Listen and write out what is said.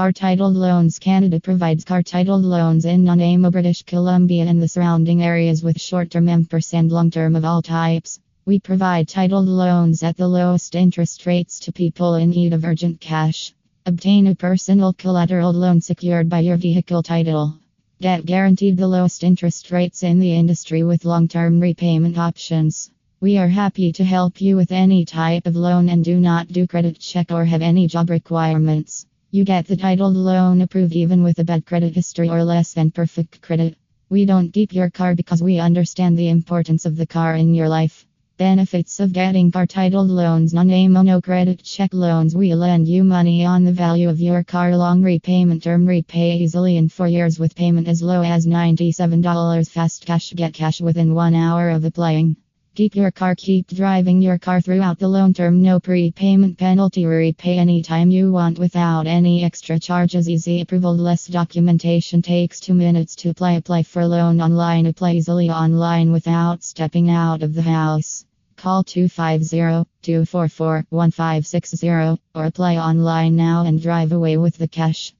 Car titled loans Canada provides car titled loans in Nanaimo, British Columbia, and the surrounding areas with short term and long term of all types. We provide titled loans at the lowest interest rates to people in need of urgent cash. Obtain a personal collateral loan secured by your vehicle title. Get guaranteed the lowest interest rates in the industry with long term repayment options. We are happy to help you with any type of loan and do not do credit check or have any job requirements. You get the titled loan approved even with a bad credit history or less than perfect credit. We don't keep your car because we understand the importance of the car in your life. Benefits of getting car titled loans Nanaimo no credit check loans. We lend you money on the value of your car. Long repayment term repay easily in four years with payment as low as $97. Fast cash get cash within one hour of applying. Keep your car, keep driving your car throughout the loan term. No prepayment penalty. Repay anytime you want without any extra charges. Easy approval. Less documentation takes two minutes to apply. Apply for loan online. Apply easily online without stepping out of the house. Call 250 244 1560 or apply online now and drive away with the cash.